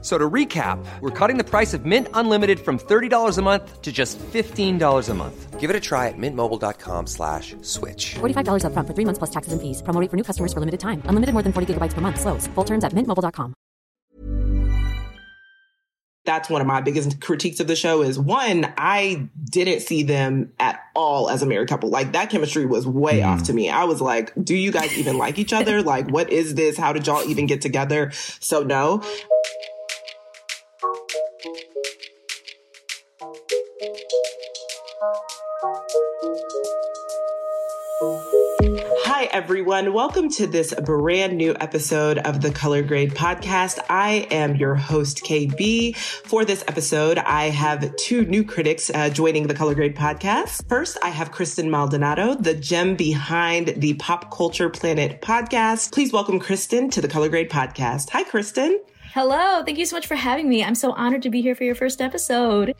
So to recap, we're cutting the price of Mint Unlimited from $30 a month to just $15 a month. Give it a try at mintmobile.com slash switch. $45 upfront for three months plus taxes and fees. Promo rate for new customers for limited time. Unlimited more than 40 gigabytes per month. Slows. Full terms at mintmobile.com. That's one of my biggest critiques of the show is one, I didn't see them at all as a married couple. Like that chemistry was way mm. off to me. I was like, do you guys even like each other? Like, what is this? How did y'all even get together? So no. Hi, everyone. Welcome to this brand new episode of the Color Grade Podcast. I am your host, Kay-B. For this episode, I have two new critics uh, joining the Color Grade Podcast. First, I have Kristen Maldonado, the gem behind the Pop Culture Planet podcast. Please welcome Kristen to the Color Grade Podcast. Hi, Kristen. Hello. Thank you so much for having me. I'm so honored to be here for your first episode.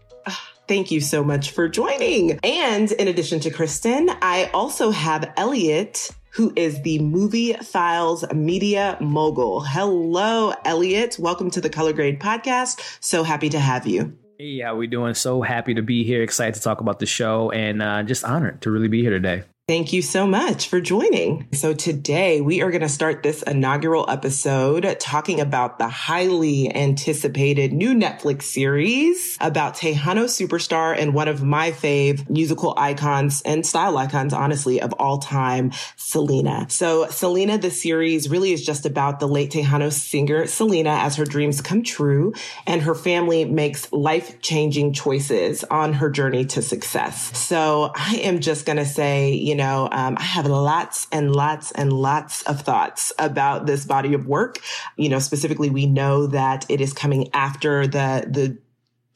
Thank you so much for joining. And in addition to Kristen, I also have Elliot, who is the Movie Files media mogul. Hello, Elliot. Welcome to the Color Grade podcast. So happy to have you. Hey, how are we doing? So happy to be here. Excited to talk about the show and uh, just honored to really be here today. Thank you so much for joining. So today we are going to start this inaugural episode talking about the highly anticipated new Netflix series about Tejano superstar and one of my fave musical icons and style icons, honestly, of all time, Selena. So Selena, the series really is just about the late Tejano singer Selena as her dreams come true and her family makes life changing choices on her journey to success. So I am just going to say, you know, um, I have lots and lots and lots of thoughts about this body of work. You know, specifically, we know that it is coming after the the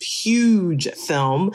huge film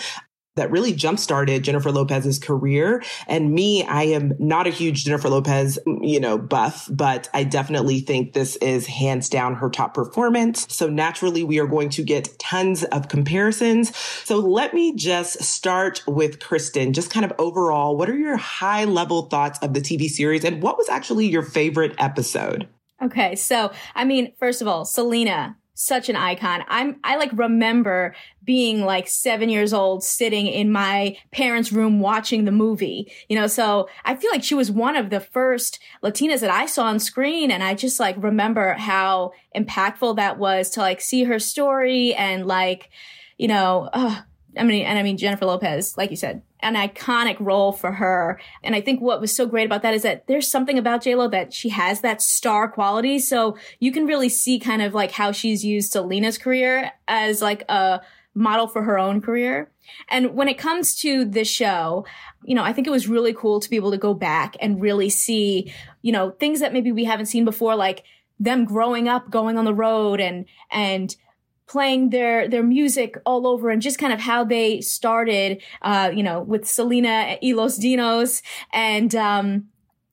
that really jump started Jennifer Lopez's career. And me, I am not a huge Jennifer Lopez, you know, buff, but I definitely think this is hands down her top performance. So naturally, we are going to get tons of comparisons. So let me just start with Kristen, just kind of overall, what are your high level thoughts of the TV series and what was actually your favorite episode? Okay. So, I mean, first of all, Selena, such an icon. I'm, I like remember being like seven years old sitting in my parents' room watching the movie, you know, so I feel like she was one of the first Latinas that I saw on screen. And I just like remember how impactful that was to like see her story and like, you know, uh, I mean, and I mean, Jennifer Lopez, like you said, an iconic role for her. And I think what was so great about that is that there's something about JLo that she has that star quality. So you can really see kind of like how she's used Selena's career as like a model for her own career. And when it comes to this show, you know, I think it was really cool to be able to go back and really see, you know, things that maybe we haven't seen before, like them growing up, going on the road and, and, playing their their music all over and just kind of how they started uh you know with Selena y Los Dinos and um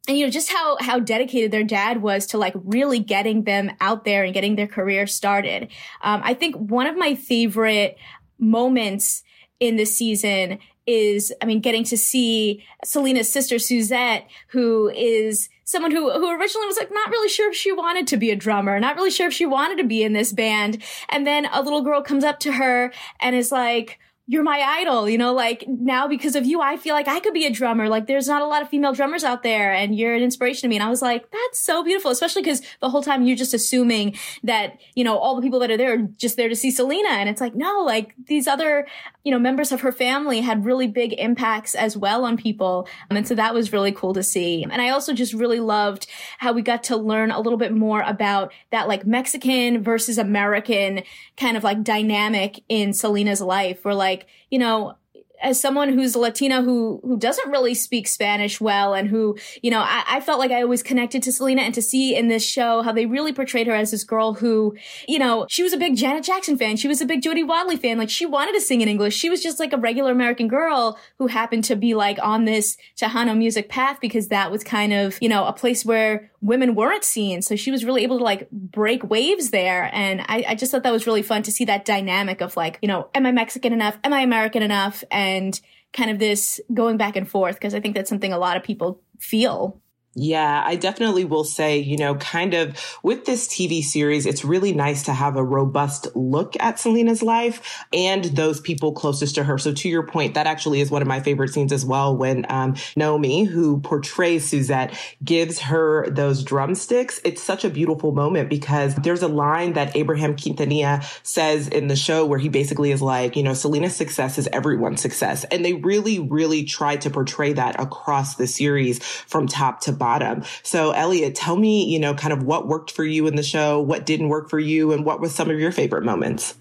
and you know just how how dedicated their dad was to like really getting them out there and getting their career started. Um i think one of my favorite moments in this season is i mean getting to see selena's sister suzette who is someone who who originally was like not really sure if she wanted to be a drummer, not really sure if she wanted to be in this band. And then a little girl comes up to her and is like, you're my idol, you know, like now because of you, I feel like I could be a drummer. Like there's not a lot of female drummers out there and you're an inspiration to me. And I was like, that's so beautiful, especially because the whole time you're just assuming that, you know, all the people that are there are just there to see Selena. And it's like, no, like these other, you know, members of her family had really big impacts as well on people. And so that was really cool to see. And I also just really loved how we got to learn a little bit more about that like Mexican versus American kind of like dynamic in Selena's life where like, you know, as someone who's Latina who who doesn't really speak Spanish well and who, you know, I, I, felt like I always connected to Selena and to see in this show how they really portrayed her as this girl who, you know, she was a big Janet Jackson fan. She was a big Jody Watley fan. Like she wanted to sing in English. She was just like a regular American girl who happened to be like on this Tejano music path because that was kind of, you know, a place where women weren't seen. So she was really able to like break waves there. And I, I just thought that was really fun to see that dynamic of like, you know, am I Mexican enough? Am I American enough? And kind of this going back and forth because I think that's something a lot of people feel yeah, I definitely will say, you know, kind of with this TV series, it's really nice to have a robust look at Selena's life and those people closest to her. So to your point, that actually is one of my favorite scenes as well when um, Naomi, who portrays Suzette, gives her those drumsticks. It's such a beautiful moment because there's a line that Abraham Quintanilla says in the show where he basically is like, you know, Selena's success is everyone's success. And they really, really try to portray that across the series from top to bottom bottom. So Elliot, tell me, you know, kind of what worked for you in the show, what didn't work for you, and what was some of your favorite moments?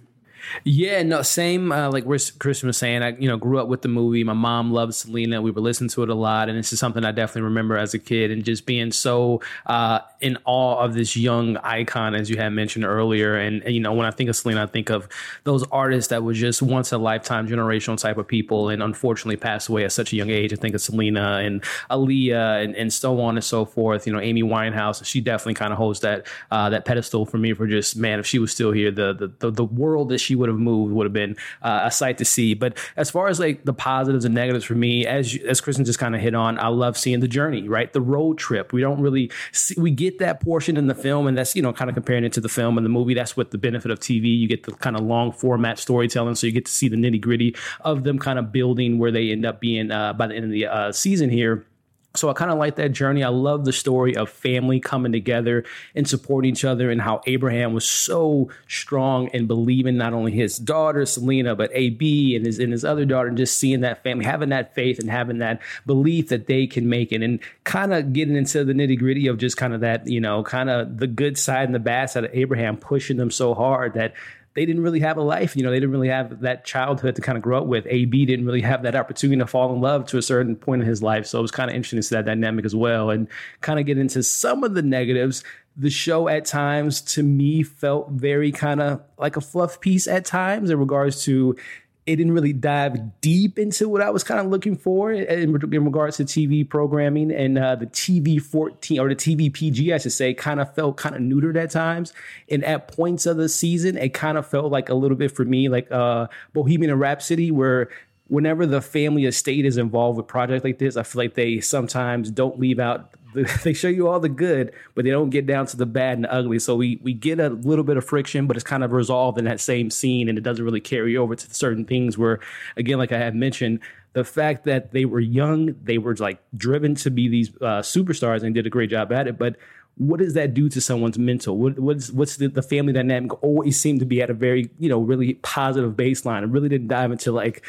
Yeah, no, same. Uh, like Kristen was saying, I you know grew up with the movie. My mom loved Selena. We were listening to it a lot, and this is something I definitely remember as a kid, and just being so uh, in awe of this young icon, as you had mentioned earlier. And, and, you know, when I think of Selena, I think of those artists that were just once a lifetime generational type of people, and unfortunately passed away at such a young age. I think of Selena and Aaliyah and, and so on and so forth. You know, Amy Winehouse. She definitely kind of holds that uh, that pedestal for me for just man. If she was still here, the the the, the world that she would have moved would have been uh, a sight to see. But as far as like the positives and negatives for me, as as Kristen just kind of hit on, I love seeing the journey, right? The road trip. We don't really see, we get that portion in the film, and that's you know kind of comparing it to the film and the movie. That's what the benefit of TV. You get the kind of long format storytelling, so you get to see the nitty gritty of them kind of building where they end up being uh, by the end of the uh, season here so I kind of like that journey. I love the story of family coming together and supporting each other and how Abraham was so strong and believing not only his daughter Selena but AB and his and his other daughter and just seeing that family having that faith and having that belief that they can make it and kind of getting into the nitty gritty of just kind of that you know kind of the good side and the bad side of Abraham pushing them so hard that they didn't really have a life. You know, they didn't really have that childhood to kind of grow up with. AB didn't really have that opportunity to fall in love to a certain point in his life. So it was kind of interesting to see that dynamic as well and kind of get into some of the negatives. The show at times to me felt very kind of like a fluff piece at times in regards to it didn't really dive deep into what I was kind of looking for in, in regards to TV programming and uh, the TV 14 or the TV PG, I should say, kind of felt kind of neutered at times. And at points of the season, it kind of felt like a little bit for me like uh, Bohemian Rhapsody, where whenever the family estate is involved with projects like this, I feel like they sometimes don't leave out they show you all the good, but they don't get down to the bad and the ugly. So we we get a little bit of friction, but it's kind of resolved in that same scene, and it doesn't really carry over to certain things. Where again, like I had mentioned, the fact that they were young, they were like driven to be these uh, superstars and did a great job at it, but what does that do to someone's mental? What, what's what's the, the, family dynamic always seemed to be at a very you know really positive baseline. I really didn't dive into like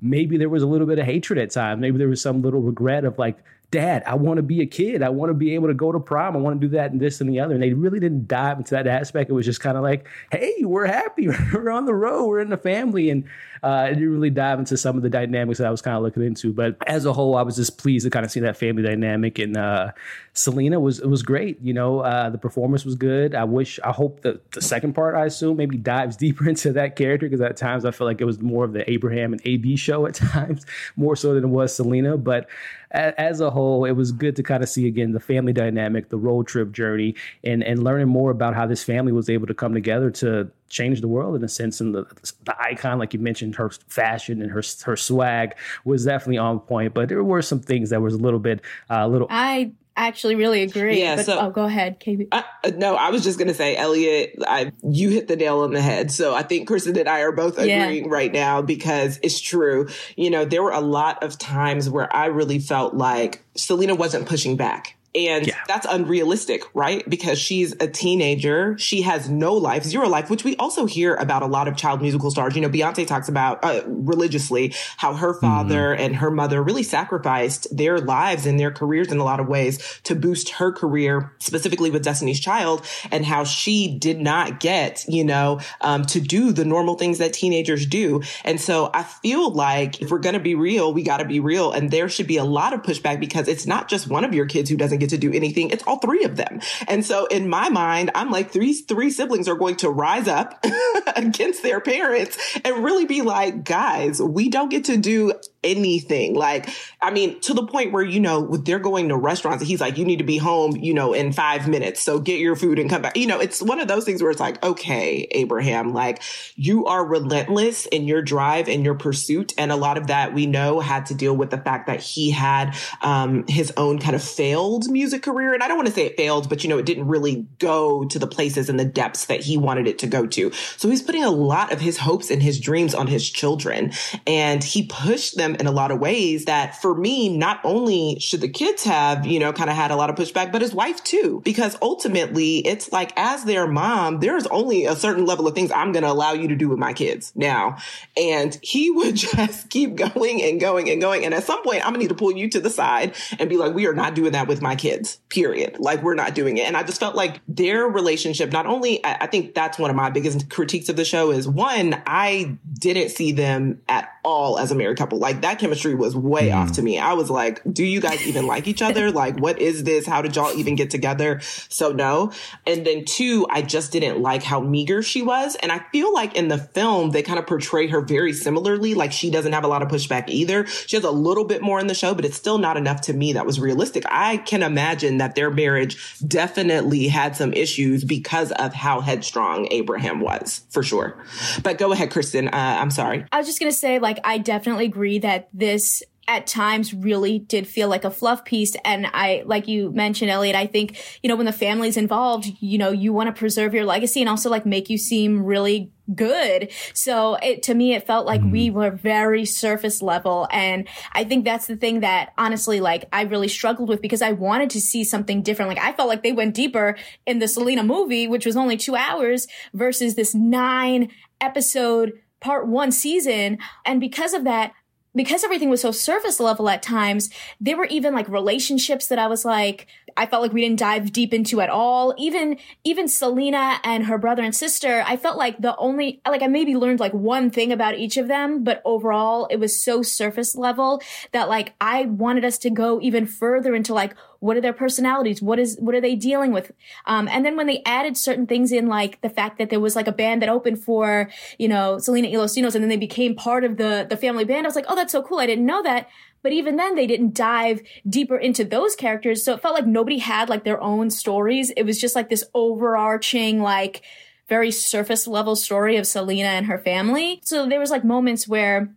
maybe there was a little bit of hatred at times. Maybe there was some little regret of like dad, I want to be a kid. I want to be able to go to prom. I want to do that and this and the other. And they really didn't dive into that aspect. It was just kind of like, hey, we're happy. we're on the road. We're in the family. And uh, it didn't really dive into some of the dynamics that I was kind of looking into. But as a whole, I was just pleased to kind of see that family dynamic. And uh, Selena was was great. You know, uh, the performance was good. I wish, I hope that the second part, I assume, maybe dives deeper into that character because at times I felt like it was more of the Abraham and AB show at times, more so than it was Selena. But as a whole, it was good to kind of see again the family dynamic, the road trip journey, and and learning more about how this family was able to come together to change the world in a sense. And the the icon, like you mentioned, her fashion and her her swag was definitely on point. But there were some things that was a little bit uh, a little. I actually really agree. Yeah. But, so, oh, go ahead, Kay-B. I, no, I was just going to say, Elliot, I, you hit the nail on the head. So I think Kristen and I are both agreeing yeah. right now because it's true. You know, there were a lot of times where I really felt like Selena wasn't pushing back. And yeah. that's unrealistic, right? Because she's a teenager. She has no life, zero life, which we also hear about a lot of child musical stars. You know, Beyonce talks about uh, religiously how her father mm-hmm. and her mother really sacrificed their lives and their careers in a lot of ways to boost her career, specifically with Destiny's Child, and how she did not get, you know, um, to do the normal things that teenagers do. And so I feel like if we're going to be real, we got to be real. And there should be a lot of pushback because it's not just one of your kids who doesn't get to do anything. It's all three of them. And so in my mind, I'm like, these three siblings are going to rise up against their parents and really be like, guys, we don't get to do anything. Like, I mean, to the point where, you know, they're going to restaurants, he's like, you need to be home, you know, in five minutes. So get your food and come back. You know, it's one of those things where it's like, okay, Abraham, like you are relentless in your drive and your pursuit. And a lot of that we know had to deal with the fact that he had um, his own kind of failed music career. And I don't want to say it failed, but, you know, it didn't really go to the places and the depths that he wanted it to go to. So he's putting a lot of his hopes and his dreams on his children. And he pushed them in a lot of ways that for me, not only should the kids have, you know, kind of had a lot of pushback, but his wife too, because ultimately it's like as their mom, there's only a certain level of things I'm going to allow you to do with my kids now. And he would just keep going and going and going. And at some point, I'm going to need to pull you to the side and be like, we are not doing that with my kids, period. Like, we're not doing it. And I just felt like their relationship, not only, I think that's one of my biggest critiques of the show is one, I didn't see them at all as a married couple. Like, that chemistry was way mm. off to me. I was like, do you guys even like each other? Like, what is this? How did y'all even get together? So, no. And then two, I just didn't like how meager she was. And I feel like in the film, they kind of portray her very similarly. Like, she doesn't have a lot of pushback either. She has a little bit more in the show, but it's still not enough to me that was realistic. I can imagine that their marriage definitely had some issues because of how headstrong Abraham was, for sure. But go ahead, Kristen. Uh, I'm sorry. I was just going to say, like, I definitely agree that this at times really did feel like a fluff piece. And I, like you mentioned, Elliot, I think, you know, when the family's involved, you know, you want to preserve your legacy and also like make you seem really good. So it, to me, it felt like mm. we were very surface level. And I think that's the thing that honestly, like I really struggled with because I wanted to see something different. Like I felt like they went deeper in the Selena movie, which was only two hours versus this nine episode part one season. And because of that, because everything was so surface level at times, there were even like relationships that I was like, I felt like we didn't dive deep into at all. Even, even Selena and her brother and sister, I felt like the only, like I maybe learned like one thing about each of them, but overall it was so surface level that like I wanted us to go even further into like, what are their personalities? What is, what are they dealing with? Um, and then when they added certain things in, like the fact that there was like a band that opened for, you know, Selena y and then they became part of the, the family band, I was like, oh, that's so cool. I didn't know that. But even then, they didn't dive deeper into those characters. So it felt like nobody had like their own stories. It was just like this overarching, like, very surface level story of Selena and her family. So there was like moments where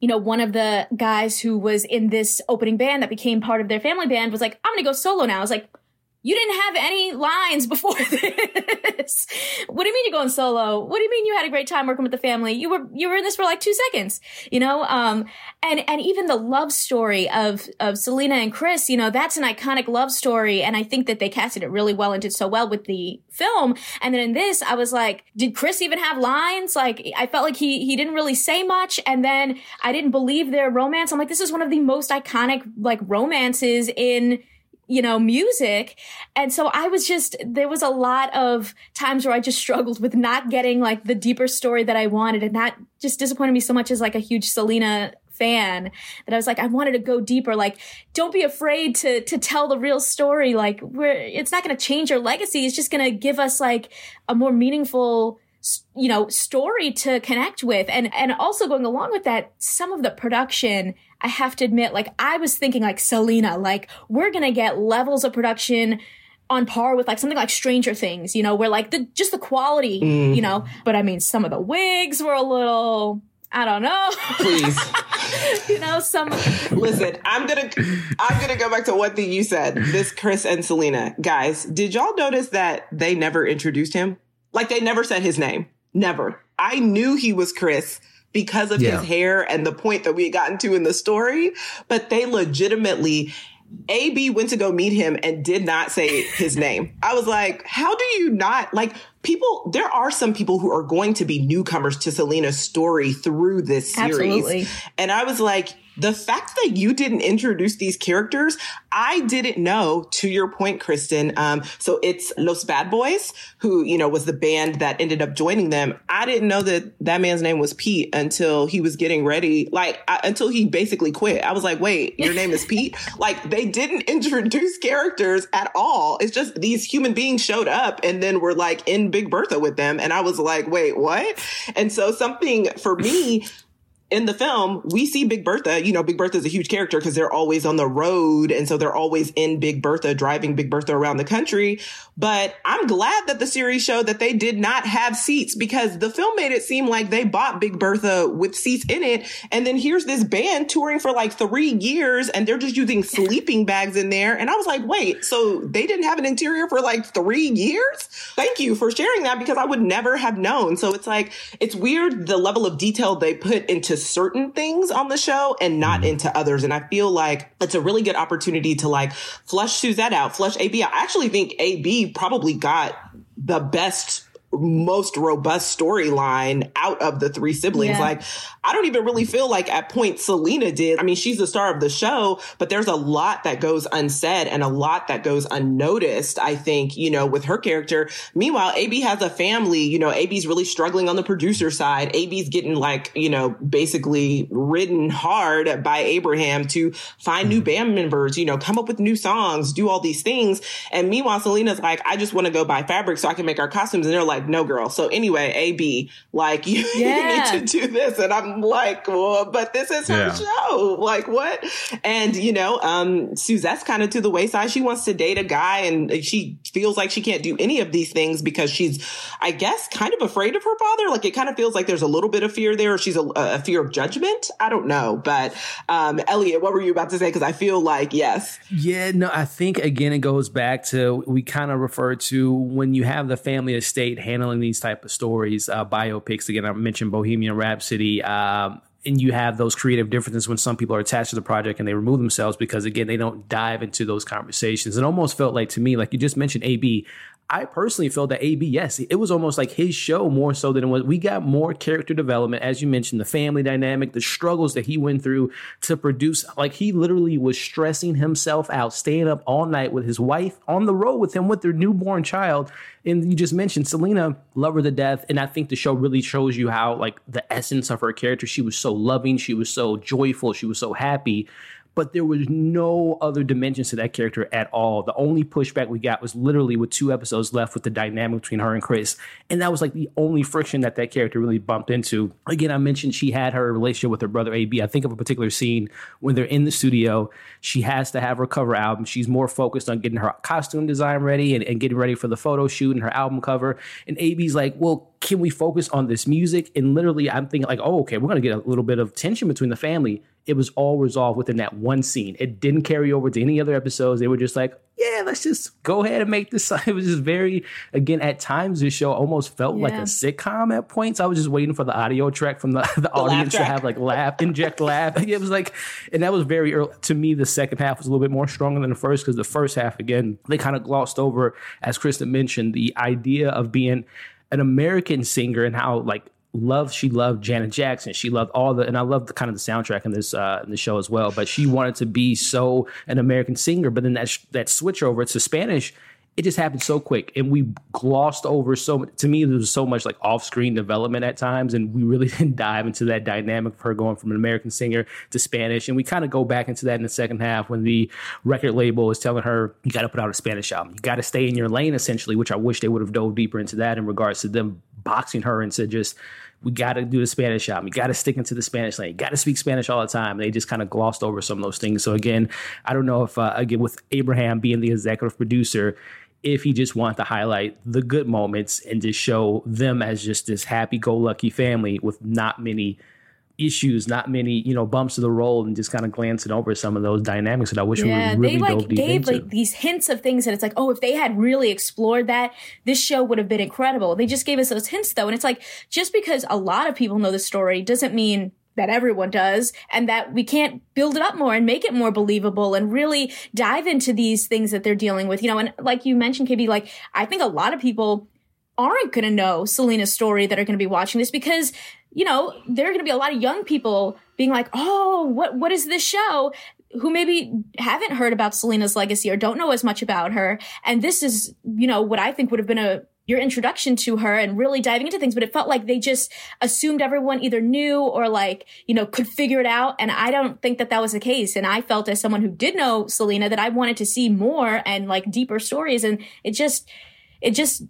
you know, one of the guys who was in this opening band that became part of their family band was like, I'm going to go solo now. I was like, you didn't have any lines before this. what do you mean you're going solo? What do you mean you had a great time working with the family? You were you were in this for like two seconds, you know. Um, and and even the love story of of Selena and Chris, you know, that's an iconic love story, and I think that they casted it really well and did so well with the film. And then in this, I was like, did Chris even have lines? Like, I felt like he he didn't really say much, and then I didn't believe their romance. I'm like, this is one of the most iconic like romances in you know, music. And so I was just, there was a lot of times where I just struggled with not getting like the deeper story that I wanted. And that just disappointed me so much as like a huge Selena fan that I was like, I wanted to go deeper. Like, don't be afraid to, to tell the real story. Like, we're, it's not going to change your legacy. It's just going to give us like a more meaningful you know story to connect with and and also going along with that some of the production I have to admit, like I was thinking like Selena, like we're gonna get levels of production on par with like something like Stranger Things, you know, where like the just the quality, mm. you know. But I mean, some of the wigs were a little. I don't know. Please. you know, some Listen, I'm to I'm to go back to one thing you said. This Chris and Selena. Guys, did y'all notice that they never introduced him? Like they never said his name. Never. I knew he was Chris because of yeah. his hair and the point that we had gotten to in the story, but they legitimately AB went to go meet him and did not say his name. I was like, how do you not like people? There are some people who are going to be newcomers to Selena's story through this series. Absolutely. And I was like, the fact that you didn't introduce these characters, I didn't know, to your point, Kristen. Um, so it's Los Bad Boys, who, you know, was the band that ended up joining them. I didn't know that that man's name was Pete until he was getting ready, like, I, until he basically quit. I was like, wait, your name is Pete? like, they didn't introduce characters at all. It's just these human beings showed up and then were like in Big Bertha with them. And I was like, wait, what? And so something for me, in the film, we see Big Bertha. You know, Big Bertha is a huge character because they're always on the road. And so they're always in Big Bertha, driving Big Bertha around the country. But I'm glad that the series showed that they did not have seats because the film made it seem like they bought Big Bertha with seats in it. And then here's this band touring for like three years and they're just using sleeping bags in there. And I was like, wait, so they didn't have an interior for like three years? Thank you for sharing that because I would never have known. So it's like, it's weird the level of detail they put into certain things on the show and not mm-hmm. into others. And I feel like it's a really good opportunity to like flush Suzette out, flush AB. I actually think AB probably got the best most robust storyline out of the three siblings. Yeah. Like, I don't even really feel like at point Selena did. I mean, she's the star of the show, but there's a lot that goes unsaid and a lot that goes unnoticed, I think, you know, with her character. Meanwhile, AB has a family, you know, AB's really struggling on the producer side. AB's getting like, you know, basically ridden hard by Abraham to find new mm-hmm. band members, you know, come up with new songs, do all these things. And meanwhile, Selena's like, I just want to go buy fabric so I can make our costumes. And they're like, like, no, girl. So anyway, AB, like, you, yeah. you need to do this. And I'm like, well, but this is her yeah. show. Like, what? And, you know, um, Suzette's kind of to the wayside. She wants to date a guy and she feels like she can't do any of these things because she's, I guess, kind of afraid of her father. Like, it kind of feels like there's a little bit of fear there. Or she's a, a fear of judgment. I don't know. But, um, Elliot, what were you about to say? Cause I feel like, yes. Yeah, no, I think again, it goes back to, we kind of refer to when you have the family estate handling these type of stories, uh, biopics. Again, I mentioned Bohemian Rhapsody. Um, and you have those creative differences when some people are attached to the project and they remove themselves because again they don't dive into those conversations it almost felt like to me like you just mentioned ab I personally felt that AB, yes, it was almost like his show more so than it was. We got more character development, as you mentioned, the family dynamic, the struggles that he went through to produce. Like he literally was stressing himself out, staying up all night with his wife on the road with him with their newborn child. And you just mentioned Selena, love her to death. And I think the show really shows you how, like, the essence of her character, she was so loving, she was so joyful, she was so happy but there was no other dimensions to that character at all. The only pushback we got was literally with two episodes left with the dynamic between her and Chris. And that was like the only friction that that character really bumped into. Again, I mentioned she had her relationship with her brother AB. I think of a particular scene when they're in the studio. She has to have her cover album. She's more focused on getting her costume design ready and, and getting ready for the photo shoot and her album cover. And AB's like, well, can we focus on this music? And literally, I'm thinking like, oh, okay, we're gonna get a little bit of tension between the family. It was all resolved within that one scene. It didn't carry over to any other episodes. They were just like, yeah, let's just go ahead and make this. It was just very, again, at times this show almost felt yeah. like a sitcom at points. I was just waiting for the audio track from the, the, the audience to have like laugh, inject laugh. It was like, and that was very early. To me, the second half was a little bit more stronger than the first because the first half, again, they kind of glossed over, as Kristen mentioned, the idea of being an American singer and how like loved she loved Janet Jackson. She loved all the and I love the kind of the soundtrack in this uh in the show as well. But she wanted to be so an American singer. But then that that switch over to Spanish it just happened so quick and we glossed over so to me there was so much like off-screen development at times and we really didn't dive into that dynamic of her going from an american singer to spanish and we kind of go back into that in the second half when the record label is telling her you got to put out a spanish album you got to stay in your lane essentially which i wish they would have dove deeper into that in regards to them boxing her into just we got to do the Spanish album. You got to stick into the Spanish lane. You got to speak Spanish all the time. And they just kind of glossed over some of those things. So again, I don't know if uh, again with Abraham being the executive producer, if he just wanted to highlight the good moments and just show them as just this happy-go-lucky family with not many issues, not many, you know, bumps to the road, and just kind of glancing over some of those dynamics that I wish yeah, we really they like gave into. like these hints of things that it's like, oh, if they had really explored that, this show would have been incredible. They just gave us those hints though, and it's like just because a lot of people know the story doesn't mean that everyone does and that we can't build it up more and make it more believable and really dive into these things that they're dealing with you know and like you mentioned Kay-B like I think a lot of people aren't going to know Selena's story that are going to be watching this because you know there are going to be a lot of young people being like oh what what is this show who maybe haven't heard about Selena's legacy or don't know as much about her and this is you know what I think would have been a your introduction to her and really diving into things, but it felt like they just assumed everyone either knew or like, you know, could figure it out. And I don't think that that was the case. And I felt as someone who did know Selena that I wanted to see more and like deeper stories. And it just, it just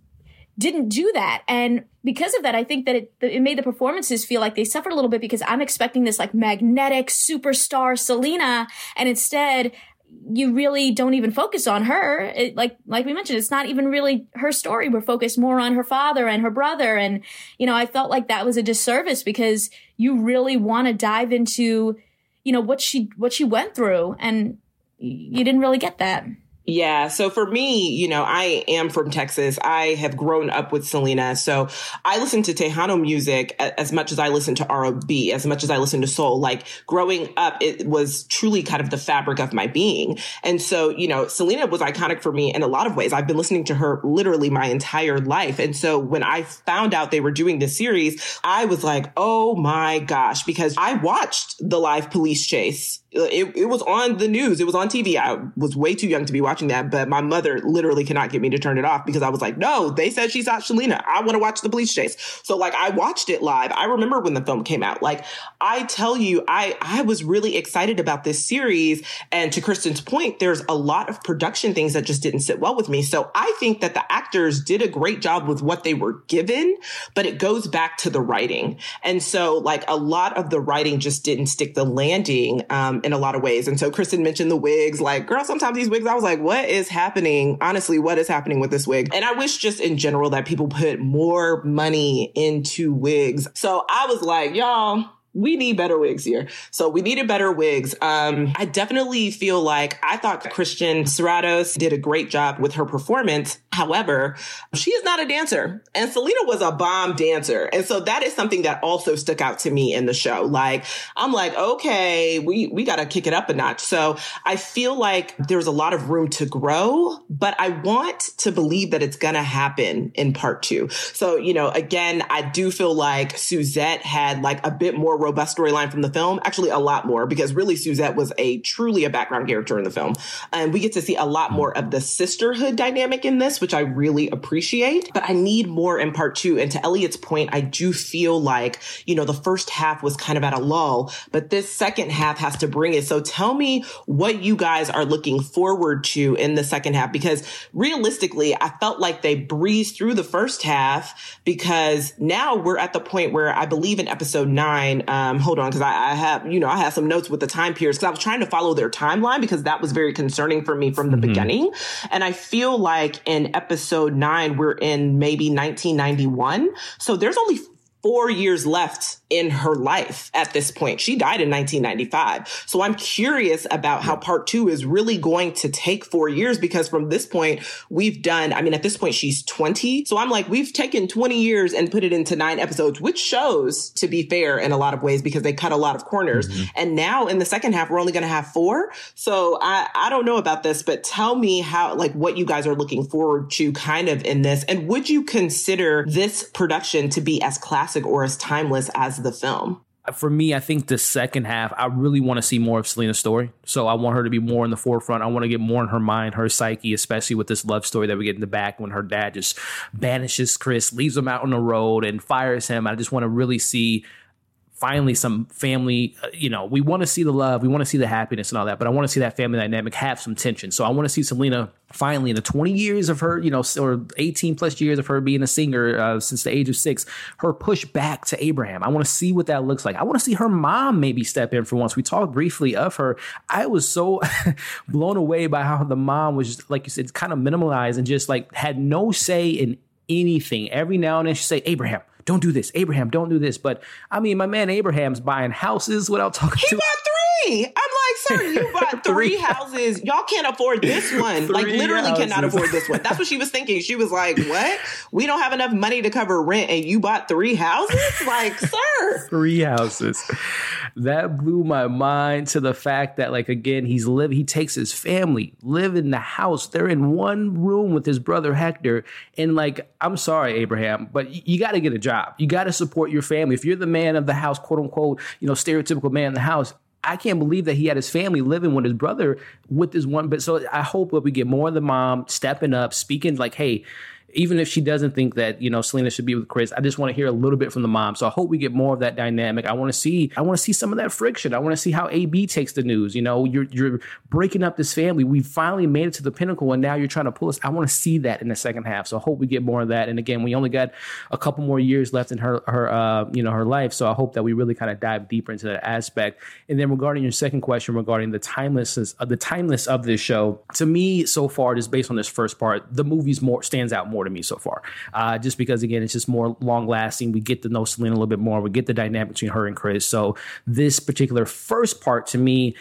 didn't do that. And because of that, I think that it, it made the performances feel like they suffered a little bit because I'm expecting this like magnetic superstar Selena. And instead, you really don't even focus on her. It, like like we mentioned, it's not even really her story. We're focused more on her father and her brother, and you know, I felt like that was a disservice because you really want to dive into, you know, what she what she went through, and you didn't really get that. Yeah. So for me, you know, I am from Texas. I have grown up with Selena. So I listen to Tejano music as much as I listen to R&B, as much as I listen to soul. Like growing up, it was truly kind of the fabric of my being. And so, you know, Selena was iconic for me in a lot of ways. I've been listening to her literally my entire life. And so when I found out they were doing this series, I was like, oh my gosh, because I watched the live police chase uh, it, it was on the news. It was on TV. I was way too young to be watching that, but my mother literally cannot get me to turn it off because I was like, no, they said she shot Selena. I want to watch the police chase. So like I watched it live. I remember when the film came out. Like I tell you, I, I was really excited about this series. And to Kristen's point, there's a lot of production things that just didn't sit well with me. So I think that the actors did a great job with what they were given, but it goes back to the writing. And so like a lot of the writing just didn't stick the landing. Um, in a lot of ways. And so Kristen mentioned the wigs. Like, girl, sometimes these wigs, I was like, what is happening? Honestly, what is happening with this wig? And I wish just in general that people put more money into wigs. So I was like, y'all, we need better wigs here. So we needed better wigs. Um, I definitely feel like I thought Christian Serratos did a great job with her performance. However, she is not a dancer and Selena was a bomb dancer. And so that is something that also stuck out to me in the show. Like, I'm like, okay, we, we got to kick it up a notch. So I feel like there's a lot of room to grow, but I want to believe that it's going to happen in part two. So, you know, again, I do feel like Suzette had like a bit more robust storyline from the film. Actually, a lot more because really Suzette was a truly a background character in the film. And we get to see a lot more of the sisterhood dynamic in this, which I really appreciate. But I need more in part two. And to Elliot's point, I do feel like, you know, the first half was kind of at a lull, but this second half has to bring it. So tell me what you guys are looking forward to in the second half because realistically, I felt like they breezed through the first half because now we're at the point where I believe in episode nine, um, hold on, because I, I, have, you know, I have some notes with the time periods because I was trying to follow their timeline because that was very concerning for me from the mm-hmm. beginning. And I feel like in episode nine, we're in maybe 1991. So there's only four years left in her life at this point. She died in 1995. So I'm curious about how part two is really going to take four years because from this point, we've done, I mean, at this point, she's 20. So I'm like, we've taken 20 years and put it into nine episodes, which shows, to be fair, in a lot of ways because they cut a lot of corners. Mm-hmm. And now in the second half, we're only going to have four. So I, I don't know about this, but tell me how, like, what you guys are looking forward to kind of in this. And would you consider this production to be as classic or as timeless as the film? For me, I think the second half, I really want to see more of Selena's story. So I want her to be more in the forefront. I want to get more in her mind, her psyche, especially with this love story that we get in the back when her dad just banishes Chris, leaves him out on the road, and fires him. I just want to really see finally some family uh, you know we want to see the love we want to see the happiness and all that but i want to see that family dynamic have some tension. So i want to see selena finally in the 20 years of her you know or 18 plus years of her being a singer uh, since the age of six her push back to abraham. I want to see what that looks like. I want to see her mom maybe step in for once. We talked briefly of her. I was so blown away by how the mom was just like you said kind of minimalized and just like had no say in anything. Every now and then she say abraham don't do this. Abraham, don't do this. But I mean, my man Abraham's buying houses without talking to. he to. Bought three. Like, sir, you bought three houses. Y'all can't afford this one. Like, literally houses. cannot afford this one. That's what she was thinking. She was like, what? We don't have enough money to cover rent, and you bought three houses? Like, sir. Three houses. That blew my mind to the fact that, like, again, he's live. He takes his family, live in the house. They're in one room with his brother Hector, and like, I'm sorry, Abraham, but you got to get a job. You got to support your family. If you're the man of the house, quote unquote, you know, stereotypical man in the house, I can't believe that he had his family living with his brother with this one. But so I hope that we get more of the mom stepping up, speaking like, hey, even if she doesn't think that you know Selena should be with Chris, I just want to hear a little bit from the mom. So I hope we get more of that dynamic. I want to see I want to see some of that friction. I want to see how AB takes the news. You know, you're you're breaking up this family. We finally made it to the pinnacle, and now you're trying to pull us. I want to see that in the second half. So I hope we get more of that. And again, we only got a couple more years left in her her uh, you know her life. So I hope that we really kind of dive deeper into that aspect. And then regarding your second question regarding the timelessness of the timeless of this show, to me so far, just based on this first part, the movie's more stands out more to me so far. Uh, just because again, it's just more long lasting. We get to know Selena a little bit more. We get the dynamic between her and Chris. So this particular first part to me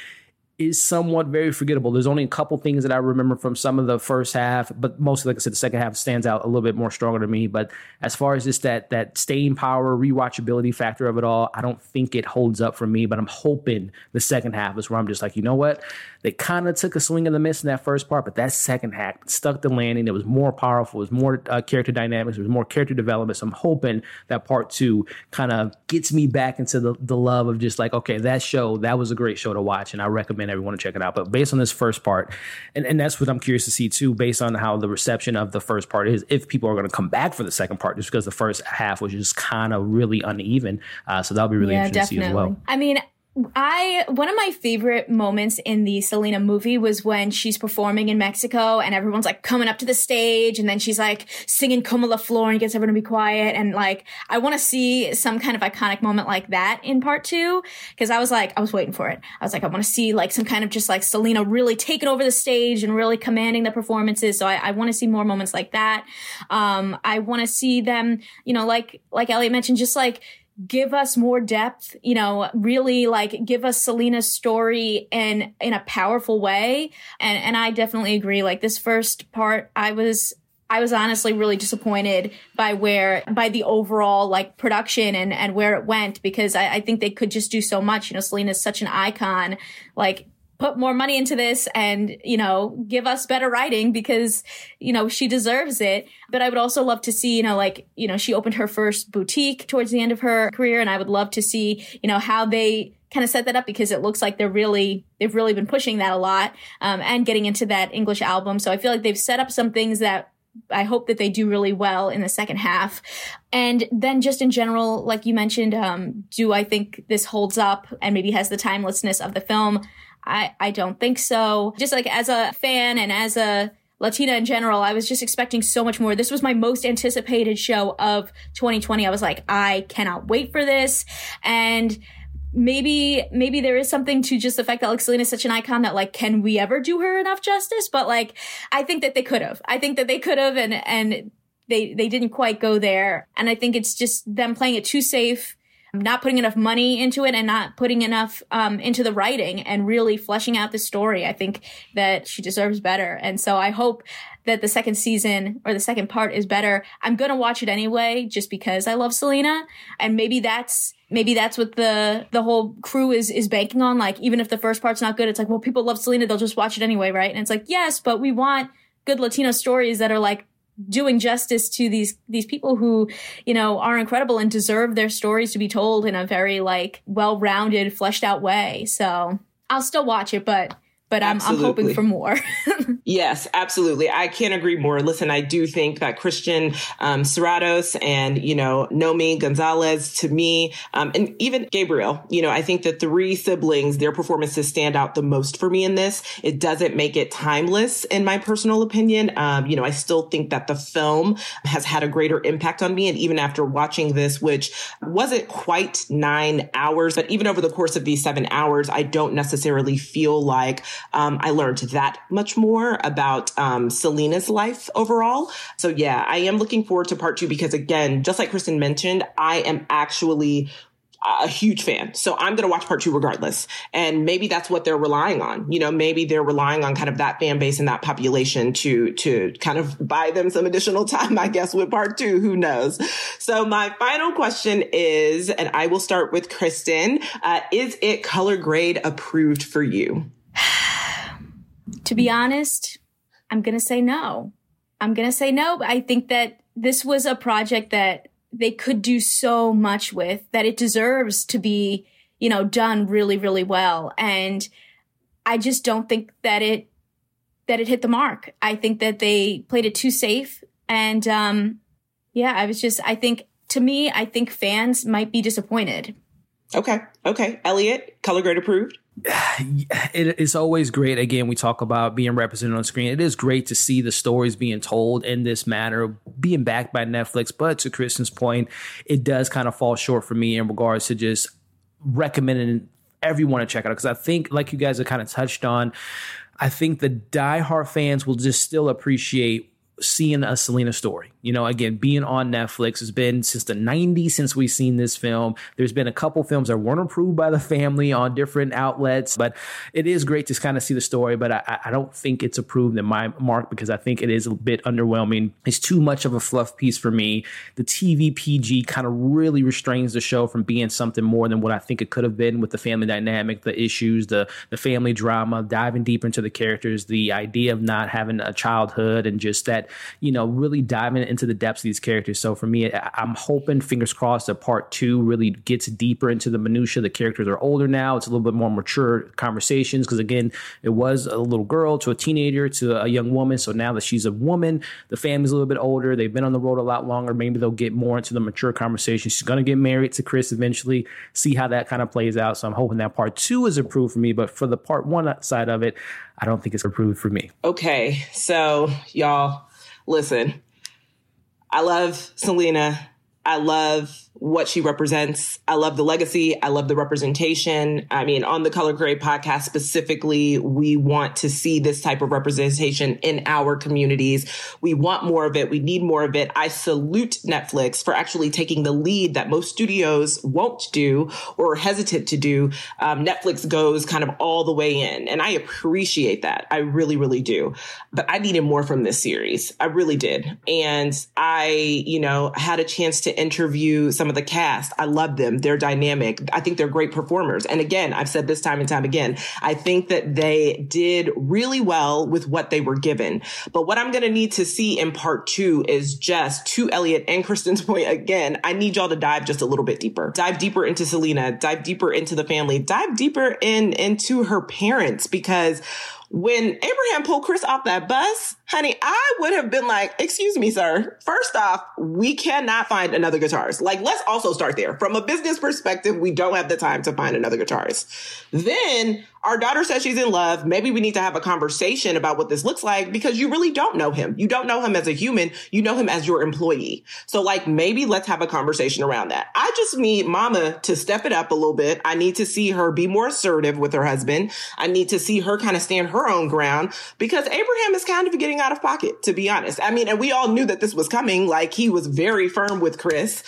is somewhat very forgettable. There's only a couple things that I remember from some of the first half, but mostly, like I said, the second half stands out a little bit more stronger to me. But as far as just that that staying power, rewatchability factor of it all, I don't think it holds up for me. But I'm hoping the second half is where I'm just like, you know what? They kind of took a swing and the miss in that first part, but that second half stuck the landing. It was more powerful. It was more uh, character dynamics. It was more character development. So I'm hoping that part two kind of gets me back into the, the love of just like, okay, that show, that was a great show to watch, and I recommend everyone to check it out. But based on this first part, and, and that's what I'm curious to see too, based on how the reception of the first part is, if people are going to come back for the second part, just because the first half was just kind of really uneven. Uh, so that'll be really yeah, interesting definitely. to see as well. I mean, I one of my favorite moments in the Selena movie was when she's performing in Mexico and everyone's like coming up to the stage and then she's like singing Como la Flor and gets everyone to be quiet and like I want to see some kind of iconic moment like that in part 2 because I was like I was waiting for it. I was like I want to see like some kind of just like Selena really taking over the stage and really commanding the performances. So I, I want to see more moments like that. Um I want to see them, you know, like like Elliot mentioned just like give us more depth, you know, really like give us Selena's story in in a powerful way. And and I definitely agree. Like this first part, I was I was honestly really disappointed by where by the overall like production and and where it went because I, I think they could just do so much. You know, Selena's such an icon. Like put more money into this and, you know, give us better writing because, you know, she deserves it. But I would also love to see, you know, like, you know, she opened her first boutique towards the end of her career. And I would love to see, you know, how they kind of set that up because it looks like they're really, they've really been pushing that a lot, um, and getting into that English album. So I feel like they've set up some things that I hope that they do really well in the second half. And then just in general, like you mentioned, um, do I think this holds up and maybe has the timelessness of the film? I, I don't think so. Just like as a fan and as a Latina in general, I was just expecting so much more. This was my most anticipated show of 2020. I was like, I cannot wait for this. And maybe maybe there is something to just the fact that like is such an icon that like can we ever do her enough justice? But like I think that they could have. I think that they could have and and they they didn't quite go there. And I think it's just them playing it too safe not putting enough money into it and not putting enough um, into the writing and really fleshing out the story. I think that she deserves better. And so I hope that the second season or the second part is better. I'm going to watch it anyway just because I love Selena. And maybe that's maybe that's what the the whole crew is is banking on like even if the first part's not good it's like well people love Selena they'll just watch it anyway right and it's like yes but we want good Latino stories that are like doing justice to these these people who you know are incredible and deserve their stories to be told in a very like well-rounded fleshed out way. So i'll still watch it but but I'm, I'm hoping for more. yes, absolutely. I can't agree more. Listen, I do think that Christian um, Serratos and, you know, Noemi Gonzalez to me, um, and even Gabriel, you know, I think the three siblings, their performances stand out the most for me in this. It doesn't make it timeless, in my personal opinion. Um, you know, I still think that the film has had a greater impact on me. And even after watching this, which wasn't quite nine hours, but even over the course of these seven hours, I don't necessarily feel like um, I learned that much more about um, Selena's life overall. So yeah, I am looking forward to part two because again, just like Kristen mentioned, I am actually a huge fan. So I'm going to watch part two regardless. And maybe that's what they're relying on. You know, maybe they're relying on kind of that fan base and that population to, to kind of buy them some additional time, I guess, with part two. Who knows? So my final question is, and I will start with Kristen, uh, is it color grade approved for you? to be honest, I'm going to say no. I'm going to say no. I think that this was a project that they could do so much with that it deserves to be, you know, done really, really well. And I just don't think that it, that it hit the mark. I think that they played it too safe And um, yeah, I was just, I think, to me, I think fans might be disappointed. Okay. Okay. Elliot, color grade approved. it is always great. Again, we talk about being represented on screen. It is great to see the stories being told in this manner, being backed by Netflix. But to Kristen's point, it does kind of fall short for me in regards to just recommending everyone to check it out because I think, like you guys have kind of touched on, I think the diehard fans will just still appreciate seeing a Selena story. You know, again, being on Netflix has been since the 90s since we've seen this film. There's been a couple films that weren't approved by the family on different outlets, but it is great to kind of see the story. But I, I don't think it's approved in my mark because I think it is a bit underwhelming. It's too much of a fluff piece for me. The TV PG kind of really restrains the show from being something more than what I think it could have been with the family dynamic, the issues, the the family drama, diving deeper into the characters, the idea of not having a childhood and just that you know, really diving into the depths of these characters. So for me, I'm hoping, fingers crossed, that part two really gets deeper into the minutia. The characters are older now. It's a little bit more mature conversations because again, it was a little girl to a teenager to a young woman. So now that she's a woman, the family's a little bit older. They've been on the road a lot longer. Maybe they'll get more into the mature conversation. She's going to get married to Chris eventually. See how that kind of plays out. So I'm hoping that part two is approved for me. But for the part one side of it, I don't think it's approved for me. Okay. So y'all, listen, I love Selena. I love what she represents. I love the legacy. I love the representation. I mean, on the Color Grade podcast specifically, we want to see this type of representation in our communities. We want more of it. We need more of it. I salute Netflix for actually taking the lead that most studios won't do or hesitant to do. Um, Netflix goes kind of all the way in, and I appreciate that. I really, really do. But I needed more from this series. I really did. And I, you know, had a chance to interview some some of the cast. I love them. They're dynamic. I think they're great performers. And again, I've said this time and time again, I think that they did really well with what they were given. But what I'm going to need to see in part two is just to Elliot and Kristen's point again, I need y'all to dive just a little bit deeper. Dive deeper into Selena, dive deeper into the family, dive deeper in into her parents because when Abraham pulled Chris off that bus, honey, I would have been like, excuse me, sir. First off, we cannot find another guitarist. Like, let's also start there. From a business perspective, we don't have the time to find another guitarist. Then our daughter says she's in love. Maybe we need to have a conversation about what this looks like because you really don't know him. You don't know him as a human. You know him as your employee. So like maybe let's have a conversation around that. I just need mama to step it up a little bit. I need to see her be more assertive with her husband. I need to see her kind of stand her own ground because Abraham is kind of getting out of pocket, to be honest. I mean, and we all knew that this was coming. Like he was very firm with Chris.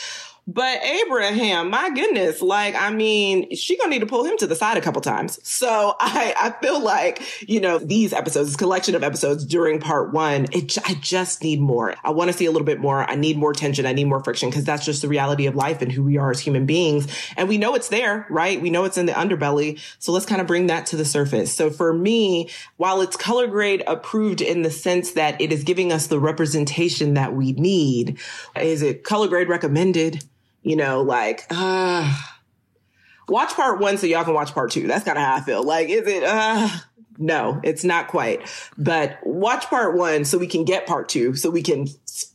But Abraham, my goodness, like, I mean, she gonna need to pull him to the side a couple times. So I, I feel like, you know, these episodes, this collection of episodes during part one, it, I just need more. I want to see a little bit more. I need more tension. I need more friction because that's just the reality of life and who we are as human beings. And we know it's there, right? We know it's in the underbelly. So let's kind of bring that to the surface. So for me, while it's color grade approved in the sense that it is giving us the representation that we need, is it color grade recommended? You know, like, uh, watch part one so y'all can watch part two. That's kind of how I feel. Like, is it, uh, no, it's not quite. But watch part one so we can get part two, so we can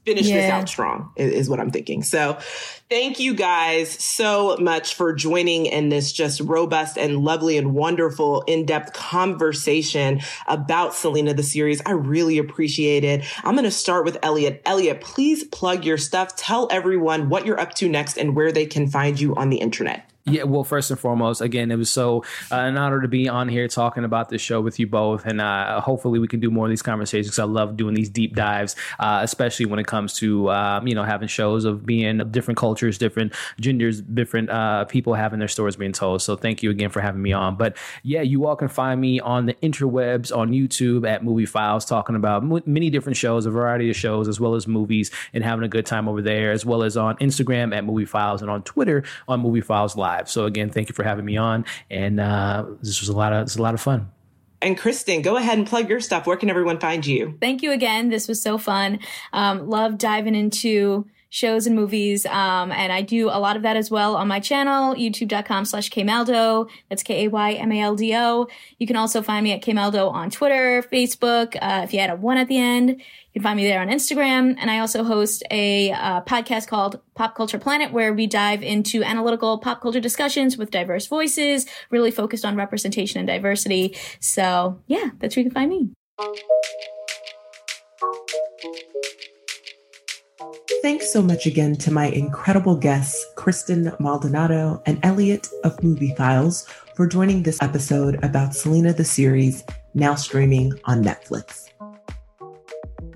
finish yeah. this out strong, is, is, what I'm thinking. So thank you guys so much for joining in this just robust and lovely and wonderful in depth conversation about Selena, the series. I really appreciate it. I'm going to start with Elliot. Elliot, please plug your stuff. Tell everyone what you're up to next and where they can find you on the internet. Yeah, well, first and foremost, again, it was so uh, an honor to be on here talking about this show with you both, and uh, hopefully we can do more of these conversations. I love doing these deep dives, uh, especially when it comes to um, you know having shows of being different cultures, different genders, different uh, people having their stories being told. So thank you again for having me on. But yeah, you all can find me on the interwebs on YouTube at Movie Files, talking about m- many different shows, a variety of shows, as well as movies, and having a good time over there, as well as on Instagram at Movie Files and on Twitter on Movie Files Live live. So again, thank you for having me on, and uh, this was a lot of this was a lot of fun. And Kristen, go ahead and plug your stuff. Where can everyone find you? Thank you again. This was so fun. Um, love diving into shows and movies. Um, and I do a lot of that as well on my channel, youtube.com slash kaymaldo. That's K-A-Y-M-A-L-D-O. You can also find me at kaymaldo on Twitter, Facebook. Uh, if you add a one at the end, you can find me there on Instagram. And I also host a uh, podcast called Pop Culture Planet, where we dive into analytical pop culture discussions with diverse voices, really focused on representation and diversity. So yeah, that's where you can find me. Thanks so much again to my incredible guests, Kristen Maldonado and Elliot of Movie Files, for joining this episode about Selena the series, now streaming on Netflix.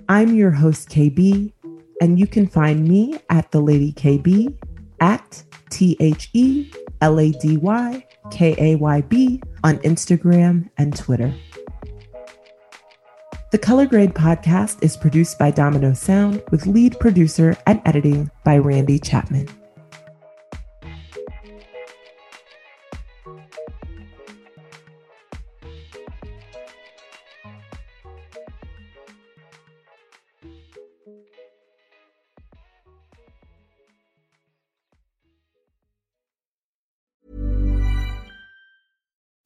I'm your host, Kay-B, and you can find me at the Lady Kay-B at T H E L A D Y K A Y B on Instagram and Twitter. The Color Grade podcast is produced by Domino Sound with lead producer and editing by Randie Chapman.